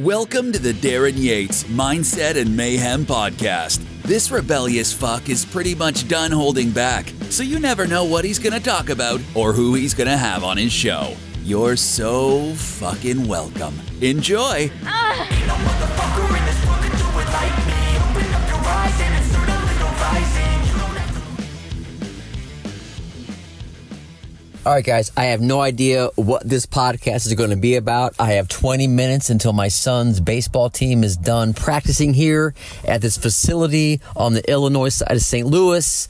Welcome to the Darryn Yates Mindset and Mayhem Podcast. This rebellious fuck is pretty much done holding back, so you never know what he's gonna talk about or who he's gonna have on his show. You're so fucking welcome. Enjoy! Ah. All right, guys, I have no idea what this podcast is going to be about. I have 20 minutes until my son's baseball team is done practicing here at this facility on the Illinois side of St. Louis.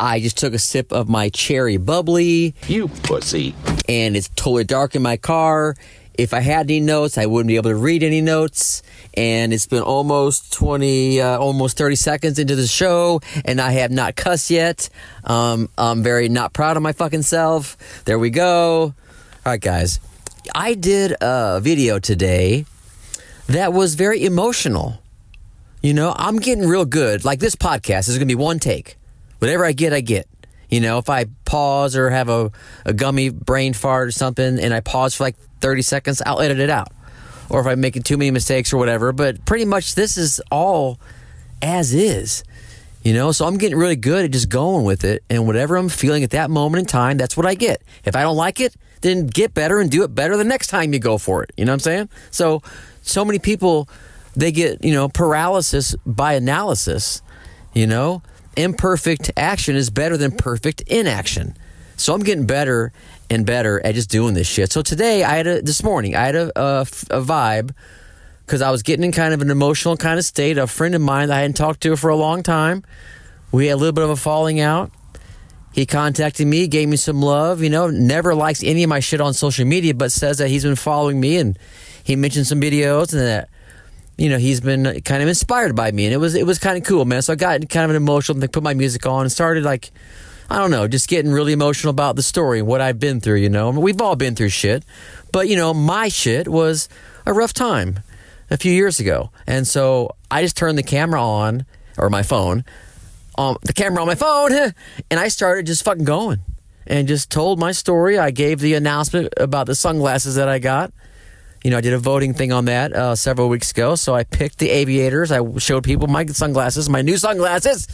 I just took a sip of my cherry bubbly. You pussy. And it's totally dark in my car. If I had any notes, I wouldn't be able to read any notes. And it's been almost 20, uh, almost 30 seconds into the show, and I have not cussed yet. Um, I'm very not proud of my fucking self. There we go. All right, guys. I did a video today that was very emotional. You know, I'm getting real good. Like this podcast is going to be one take. Whatever I get, I get. You know, if I pause or have a, a gummy brain fart or something and I pause for like 30 seconds, I'll edit it out. Or if I'm making too many mistakes or whatever. But pretty much this is all as is. You know, so I'm getting really good at just going with it. And whatever I'm feeling at that moment in time, that's what I get. If I don't like it, then get better and do it better the next time you go for it. You know what I'm saying? So, so many people, they get, you know, paralysis by analysis. You know, imperfect action is better than perfect inaction. So I'm getting better and better at just doing this shit. So today, I had a, this morning, I had a, a, a vibe because I was getting in kind of an emotional kind of state. A friend of mine that I hadn't talked to for a long time, we had a little bit of a falling out. He contacted me, gave me some love. You know, never likes any of my shit on social media, but says that he's been following me and he mentioned some videos and that you know he's been kind of inspired by me, and it was it was kind of cool, man. So I got kind of an emotional thing, put my music on, and started like I don't know, just getting really emotional about the story, and what I've been through. You know, I mean, we've all been through shit, but you know, my shit was a rough time a few years ago, and so I just turned the camera on or my phone, um, the camera on my phone, and I started just fucking going and just told my story. I gave the announcement about the sunglasses that I got. You know, I did a voting thing on that uh, several weeks ago. So I picked the aviators. I showed people my sunglasses, my new sunglasses.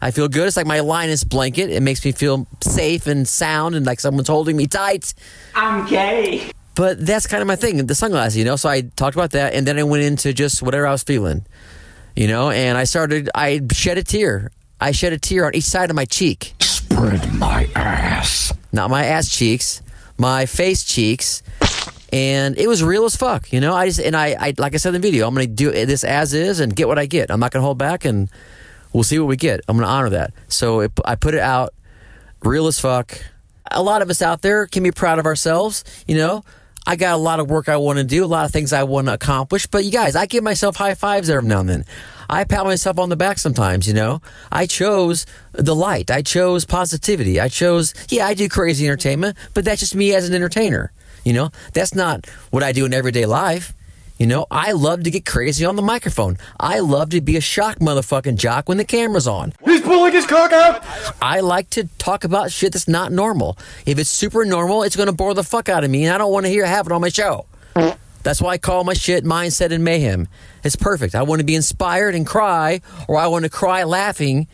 I feel good. It's like my Linus blanket. It makes me feel safe and sound and like someone's holding me tight. I'm gay. But that's kind of my thing, the sunglasses, you know? So I talked about that and then I went into just whatever I was feeling, you know? And I started, I shed a tear. I shed a tear on each side of my cheek. Spread my ass. Not my ass cheeks, my face cheeks and it was real as fuck. You know, I just and I, I like I said in the video, I'm going to do this as is and get what I get. I'm not going to hold back, and we'll see what we get. I'm going to honor that. So it, I put it out, real as fuck. A lot of us out there can be proud of ourselves. You know, I got a lot of work I want to do, a lot of things I want to accomplish. But you guys, I give myself high fives every now and then. I pat myself on the back sometimes, you know. I chose the light. I chose positivity. I chose, yeah, I do crazy entertainment, but that's just me as an entertainer. You know, that's not what I do in everyday life. You know, I love to get crazy on the microphone. I love to be a shock motherfucking jock when the camera's on. He's pulling his cock out. I like to talk about shit that's not normal. If it's super normal, it's going to bore the fuck out of me, and I don't want to hear have it on my show. That's why I call my shit mindset and mayhem. It's perfect. I want to be inspired and cry, or I want to cry laughing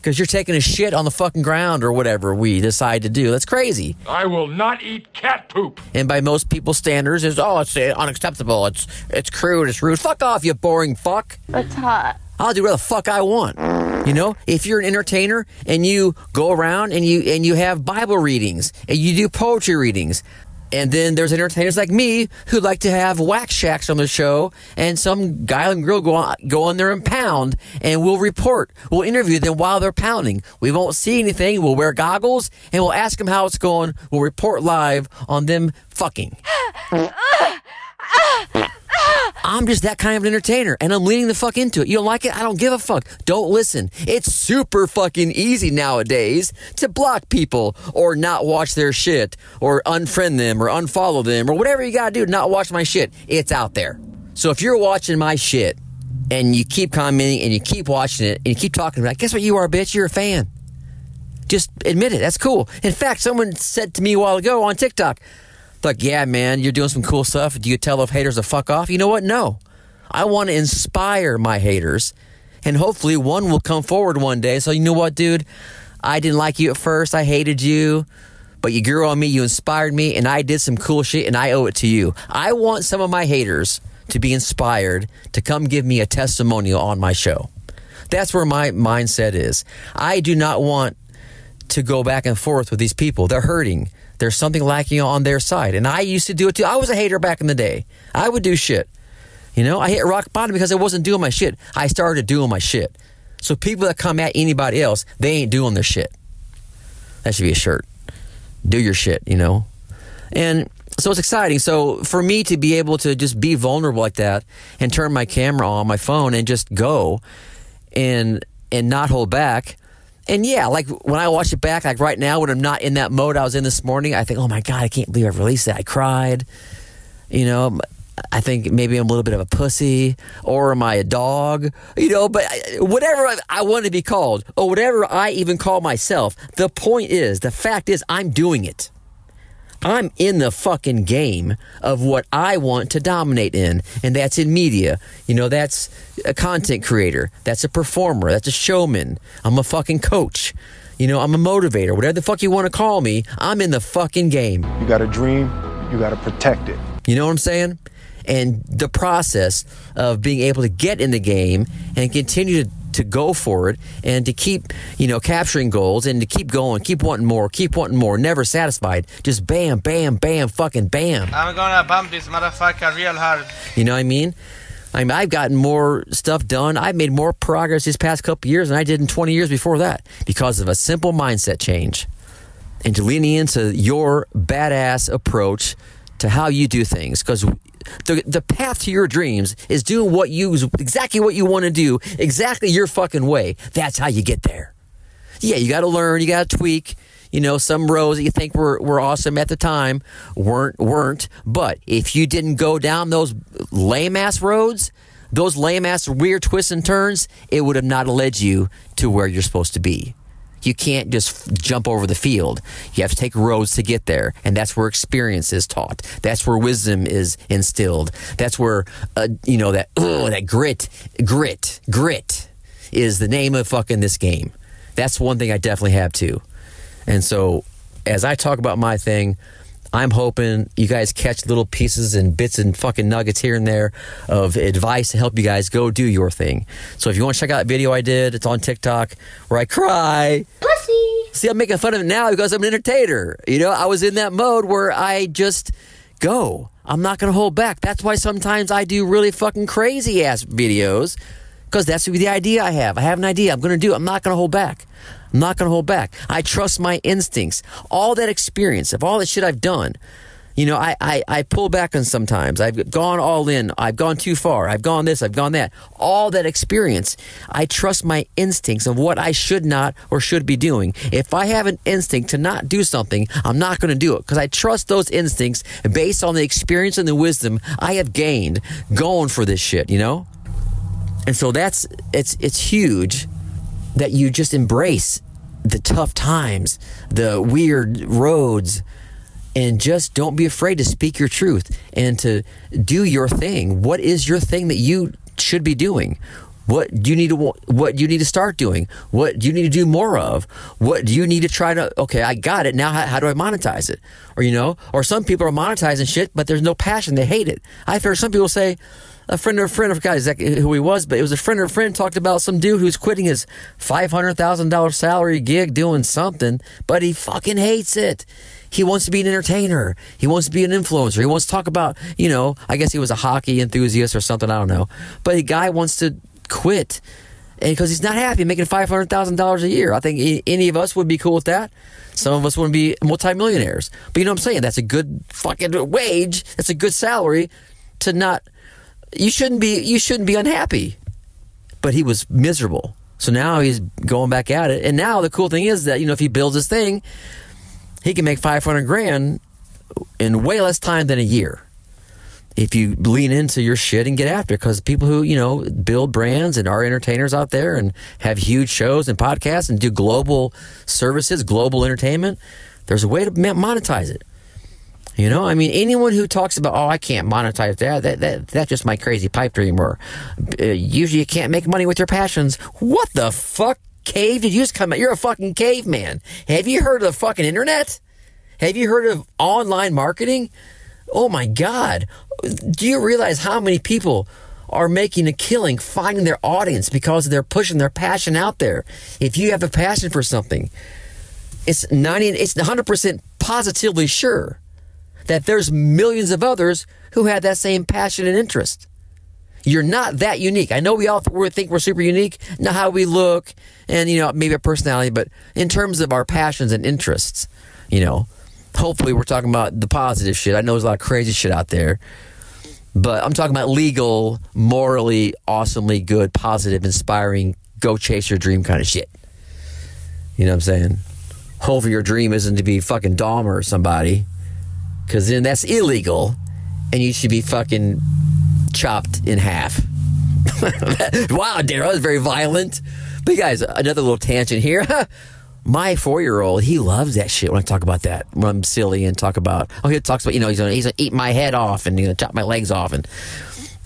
because you're taking a shit on the fucking ground or whatever we decide to do. That's crazy. I will not eat cat poop. And by most people's standards, is oh, it's uh, unacceptable. It's it's crude. It's rude. Fuck off, you boring fuck. That's hot. I'll do whatever the fuck I want. You know, if you're an entertainer and you go around and you and you have Bible readings and you do poetry readings, and then there's entertainers like me who like to have wax shacks on the show, and some guy and girl go on, go on there and pound, and we'll report. We'll interview them while they're pounding. We won't see anything. We'll wear goggles, and we'll ask them how it's going. We'll report live on them fucking. Ah, ah, ah, I'm just that kind of an entertainer and I'm leaning the fuck into it. You don't like it? I don't give a fuck. Don't listen. It's super fucking easy nowadays to block people or not watch their shit or unfriend them or unfollow them or whatever you gotta do not watch my shit. It's out there. So if you're watching my shit and you keep commenting and you keep watching it and you keep talking about it, guess what you are, bitch? You're a fan. Just admit it. That's cool. In fact, someone said to me a while ago on TikTok, like, yeah, man, you're doing some cool stuff. Do you tell those haters to fuck off? You know what? No. I want to inspire my haters, and hopefully one will come forward one day. So you know what, dude? I didn't like you at first. I hated you, but you grew on me. You inspired me, and I did some cool shit, and I owe it to you. I want some of my haters to be inspired to come give me a testimonial on my show. That's where my mindset is. I do not want to go back and forth with these people. They're hurting. There's something lacking on their side. And I used to do it too. I was a hater back in the day. I would do shit. You know, I hit rock bottom because I wasn't doing my shit. I started doing my shit. So people that come at anybody else, they ain't doing their shit. That should be a shirt. Do your shit, you know? And so it's exciting. So for me to be able to just be vulnerable like that and turn my camera on my phone and just go and and not hold back. And yeah, like when I watch it back, like right now when I'm not in that mode I was in this morning, I think, oh my god, I can't believe I released that. I cried. You know, I think maybe I'm a little bit of a pussy, or am I a dog? You know, but whatever I want to be called, or whatever I even call myself, the point is, the fact is, I'm doing it. I'm in the fucking game of what I want to dominate in, and that's in media. You know, that's a content creator, that's a performer, that's a showman. I'm a fucking coach. You know, I'm a motivator, whatever the fuck you want to call me. I'm in the fucking game. You got a dream, you got to protect it. You know what I'm saying? And the process of being able to get in the game and continue to to go for it and to keep, you know, capturing goals and to keep going, keep wanting more, keep wanting more, never satisfied. Just bam, bam, bam, fucking bam. I'm gonna bump this motherfucker real hard. You know what I mean? I mean, I've gotten more stuff done. I've made more progress these past couple years than I did in 20 years before that because of a simple mindset change and to leaning into your badass approach to how you do things because the the path to your dreams is doing what you exactly what you want to do exactly your fucking way. That's how you get there. Yeah you got to learn you got to tweak. You know some roads that you think were, were awesome at the time weren't weren't. But if you didn't go down those lame ass roads those lame ass weird twists and turns it would have not led you to where you're supposed to be you can't just jump over the field. You have to take roads to get there. And that's where experience is taught. That's where wisdom is instilled. That's where, uh, you know, that, oh, that grit, grit, grit is the name of fucking this game. That's one thing I definitely have too. And so as I talk about my thing, I'm hoping you guys catch little pieces and bits and fucking nuggets here and there of advice to help you guys go do your thing. So if you want to check out that video I did, it's on TikTok where I cry. Pussy. See, I'm making fun of it now because I'm an entertainer. You know, I was in that mode where I just go. I'm not going to hold back. That's why sometimes I do really fucking crazy ass videos because that's the idea I have. I have an idea. I'm going to do it. I'm not going to hold back. I'm not going to hold back. I trust my instincts. All that experience of all the shit I've done, you know, I, I, I pull back on sometimes. I've gone all in. I've gone too far. I've gone this. I've gone that. All that experience. I trust my instincts of what I should not or should be doing. If I have an instinct to not do something, I'm not going to do it because I trust those instincts based on the experience and the wisdom I have gained going for this shit, you know? And so that's, it's, it's huge that you just embrace the tough times, the weird roads, and just don't be afraid to speak your truth and to do your thing. What is your thing that you should be doing? What do you need to what do you need to start doing? What do you need to do more of? What do you need to try to okay, I got it. Now how, how do I monetize it? Or you know, or some people are monetizing shit but there's no passion. They hate it. I've heard some people say a friend of a friend, I forgot exactly who he was, but it was a friend of a friend talked about some dude who's quitting his $500,000 salary gig doing something, but he fucking hates it. He wants to be an entertainer. He wants to be an influencer. He wants to talk about, you know, I guess he was a hockey enthusiast or something. I don't know. But the guy wants to quit because he's not happy making $500,000 a year. I think any of us would be cool with that. Some of us wouldn't be multimillionaires. But you know what I'm saying? That's a good fucking wage. That's a good salary to not you shouldn't be you shouldn't be unhappy. But he was miserable. So now he's going back at it. And now the cool thing is that, you know, if he builds his thing, he can make 500 grand in way less time than a year. If you lean into your shit and get after it, because people who, you know, build brands and are entertainers out there and have huge shows and podcasts and do global services, global entertainment, there's a way to monetize it. You know, I mean, anyone who talks about, oh, I can't monetize that, that, that that's just my crazy pipe dream, or uh, usually you can't make money with your passions. What the fuck, cave? Did you just come out? You're a fucking caveman. Have you heard of the fucking internet? Have you heard of online marketing? Oh my God. Do you realize how many people are making a killing finding their audience because they're pushing their passion out there? If you have a passion for something, it's 90, it's 100% positively sure that there's millions of others who have that same passion and interest. You're not that unique. I know we all think we're super unique, not how we look and, you know, maybe a personality, but in terms of our passions and interests, you know, hopefully we're talking about the positive shit. I know there's a lot of crazy shit out there, but I'm talking about legal, morally, awesomely good, positive, inspiring, go chase your dream kind of shit. You know what I'm saying? Hopefully your dream isn't to be fucking Dahmer or somebody because then that's illegal and you should be fucking chopped in half. wow, Daryl is very violent. But guys, another little tangent here. My four year old, he loves that shit when I talk about that. When I'm silly and talk about, oh, he talks about, you know, he's gonna, he's gonna eat my head off and he's gonna chop my legs off. And,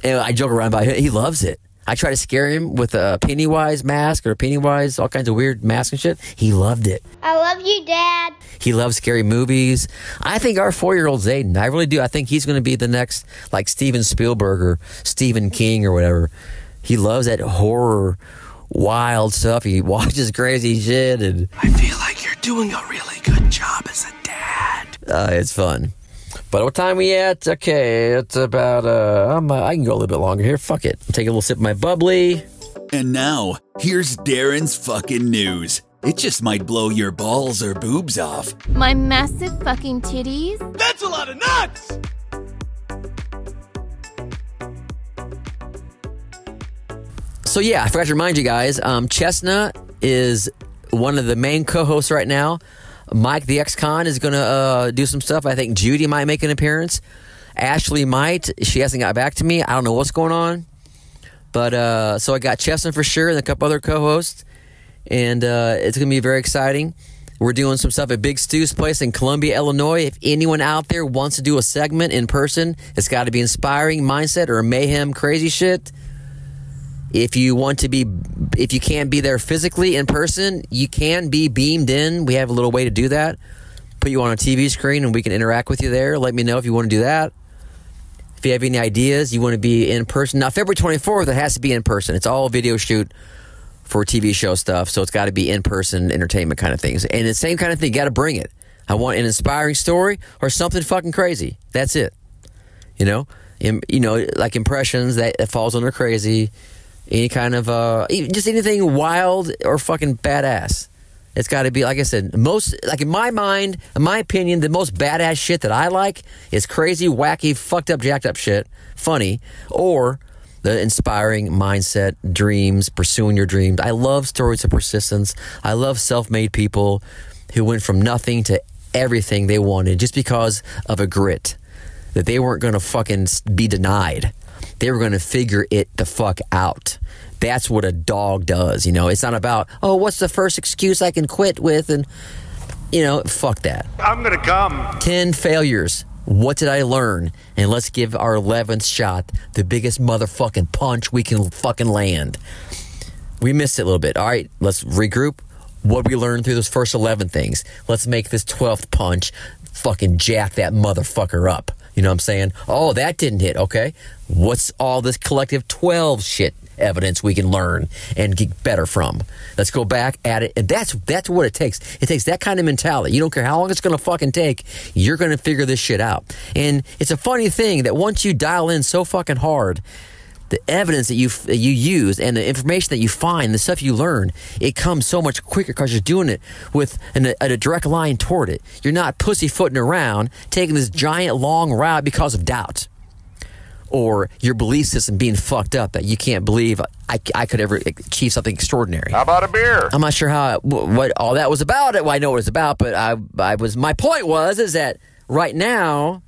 and I joke around about it. He loves it. I try to scare him with a Pennywise mask or Pennywise, all kinds of weird masks and shit. He loved it. I love you, Dad. He loves scary movies. I think our four year old Zayden, I really do. I think he's going to be the next, like Steven Spielberg or Stephen King or whatever. He loves that horror, wild stuff. He watches crazy shit. And I feel like you're doing a really good job as a dad. uh, it's fun. But what time we at? Okay, it's about, uh, I'm, uh, I can go a little bit longer here. Fuck it. Take a little sip of my bubbly. And now, here's Darryn's fucking news. It just might blow your balls or boobs off. My massive fucking titties. That's a lot of nuts! So yeah, I forgot to remind you guys. Um, Chestnut is one of the main co-hosts right now. Mike the ex-con is going to uh, do some stuff. I think Judy might make an appearance. Ashley might. She hasn't got back to me. I don't know what's going on. But uh, so I got Chestnut for sure and a couple other co-hosts, and uh, it's going to be very exciting. We're doing some stuff at Big Stu's place in Columbia, Illinois. If anyone out there wants to do a segment in person, it's got to be inspiring mindset or mayhem crazy shit. If you want to be, if you can't be there physically in person, you can be beamed in. We have a little way to do that. Put you on a TV screen and we can interact with you there. Let me know if you want to do that. If you have any ideas, you want to be in person. Now, February 24th, it has to be in person. It's all video shoot for TV show stuff, so it's got to be in person entertainment kind of things. And the same kind of thing, you got to bring it. I want an inspiring story or something fucking crazy. That's it. You know, Im- you know, like impressions that, that falls under crazy. Any kind of uh, just anything wild or fucking badass. It's got to be like I said. Most like in my mind, in my opinion, the most badass shit that I like is crazy, wacky, fucked up, jacked up shit, funny, or the inspiring mindset, dreams, pursuing your dreams. I love stories of persistence. I love self-made people who went from nothing to everything they wanted just because of a grit that they weren't going to fucking be denied. They were going to figure it the fuck out. That's what a dog does. You know, it's not about, oh, what's the first excuse I can quit with? And, you know, fuck that. I'm gonna come. 10 failures. What did I learn? And let's give our 11th shot the biggest motherfucking punch we can fucking land. We missed it a little bit. All right, let's regroup. What we learned through those first 11 things. Let's make this 12th punch fucking jack that motherfucker up. You know what I'm saying? Oh, that didn't hit. Okay. What's all this collective 12 shit evidence we can learn and get better from? Let's go back at it. And that's, that's what it takes. It takes that kind of mentality. You don't care how long it's going to fucking take. You're going to figure this shit out. And it's a funny thing that once you dial in so fucking hard, the evidence that you that you use and the information that you find, the stuff you learn, it comes so much quicker because you're doing it with an, a, a direct line toward it. You're not pussyfooting around, taking this giant long route because of doubt or your belief system being fucked up that you can't believe I, I could ever achieve something extraordinary. How about a beer? I'm not sure how what all that was about. Well, I know what it's about, but I I was my point was is that right now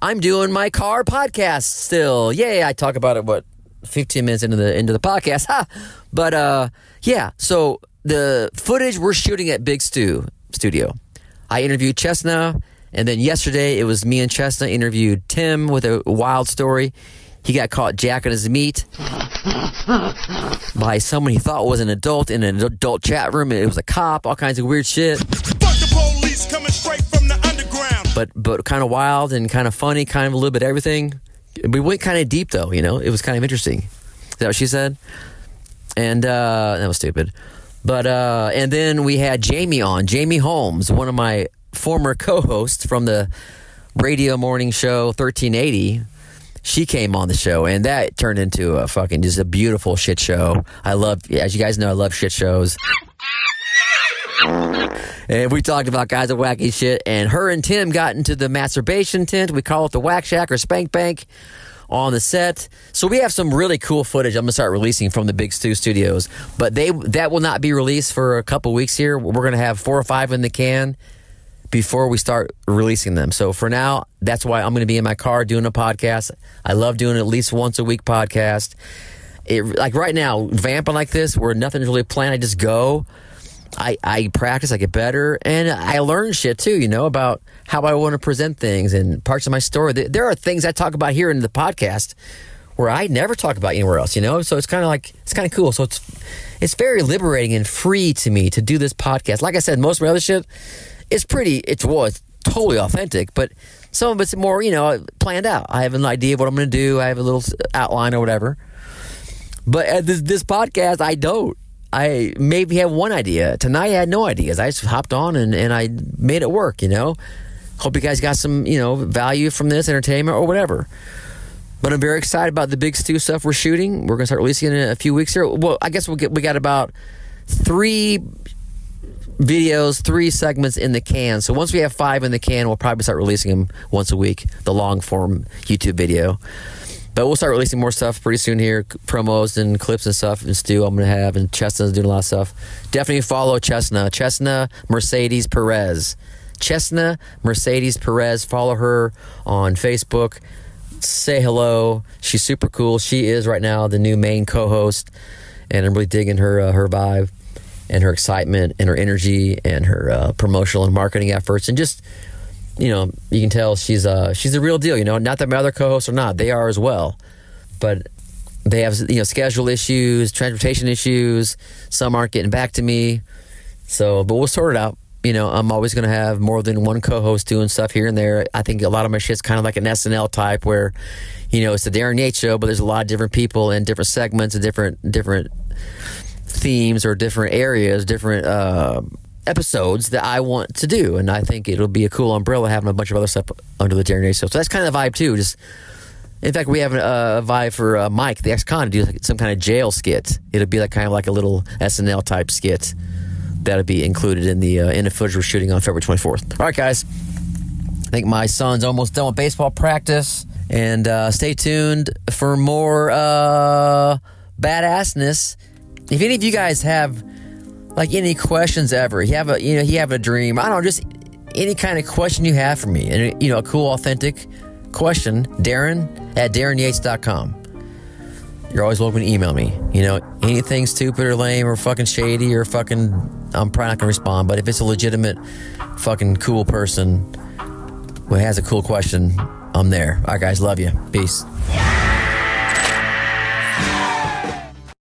I'm doing my car podcast still. Yay! I talk about it what 15 minutes into the into the podcast. Ha! But uh, yeah. So the footage we're shooting at Big Stu Studio. I interviewed Chestnut And then yesterday, it was me and Chestnut interviewed Tim with a wild story. He got caught jacking his meat by someone he thought was an adult in an adult chat room. It was a cop, all kinds of weird shit. Fuck the police coming straight from the underground. but but kind of wild and kind of funny, kind of a little bit everything. We went kind of deep though, you know. It was kind of interesting. Is that what she said? And uh, that was stupid. But uh, and then we had Jamie on, Jamie Holmes, one of my former co-hosts from the radio morning show 1380. She came on the show, and that turned into a fucking just a beautiful shit show. I love, as you guys know, I love shit shows. And we talked about guys of wacky shit. And her and Tim got into the masturbation tent. We call it the Whack Shack or Spank Bank on the set. So we have some really cool footage. I'm gonna start releasing from the Big Stu Studios, but they that will not be released for a couple weeks here. We're gonna have four or five in the can before we start releasing them. So for now, that's why I'm going to be in my car doing a podcast. I love doing at least once a week podcast. It, like right now, vamping like this, where nothing's really planned, I just go. I, I practice, I get better, and I learn shit too, you know, about how I want to present things and parts of my story. There- are things I talk about here in the podcast where I never talk about anywhere else, you know? So it's kind of like, it's kind of cool. So it's, it's very liberating and free to me to do this podcast. Like I said, most of my other shit is pretty, it's, well, it's totally authentic, but some of it's more, you know, planned out. I have an idea of what I'm going to do, I have a little outline or whatever. But at this, this podcast, I don't. I maybe have one idea. Tonight, I had no ideas. I just hopped on and, and I made it work, you know? Hope you guys got some, you know, value from this, entertainment or whatever. But I'm very excited about the big Stu stuff we're shooting. We're going to start releasing in a few weeks here. Well, I guess we'll get, we got about three videos, three segments in the can. So once we have five in the can, we'll probably start releasing them once a week, the long form YouTube video. But we'll start releasing more stuff pretty soon here, promos and clips and stuff. And Stu, I'm to have, and Chestnut's doing a lot of stuff. Definitely follow Chestnut, Chestnut Mercedes Perez. Chestnut Mercedes Perez. Follow her on Facebook. Say hello. She's super cool. She is right now the new main co-host, and I'm really digging her uh, her vibe and her excitement and her energy and her uh, promotional and marketing efforts and just you know you can tell she's uh she's a real deal you know not that my other co-hosts are not they are as well. But they have you know schedule issues transportation issues some aren't getting back to me. So but we'll sort it out. You know i'm always going to have more than one co-host doing stuff here and there. I think a lot of my shit's kind of like an snl type where you know it's the darryn yates show but there's a lot of different people and different segments and different different themes or different areas, different uh, episodes that I want to do, and I think it'll be a cool umbrella having a bunch of other stuff under the Darryn. So that's kind of the vibe too. Just in fact, we have a, a vibe for uh, Mike, the ex-con, to do like some kind of jail skit. It'll be like kind of like a little SNL type skit that'll be included in the uh, in the footage we're shooting on February 24th. All right, guys. I think my son's almost done with baseball practice, and uh, stay tuned for more uh, badassness. If any of you guys have like any questions ever, you have a you know you have a dream, I don't know, just any kind of question you have for me, and you know a cool, authentic question, Darryn at DarrynYates.com. You're always welcome to email me. You know, anything stupid or lame or fucking shady or fucking, I'm probably not gonna respond. But if it's a legitimate, fucking cool person who has a cool question, I'm there. All right, guys, love you. Peace.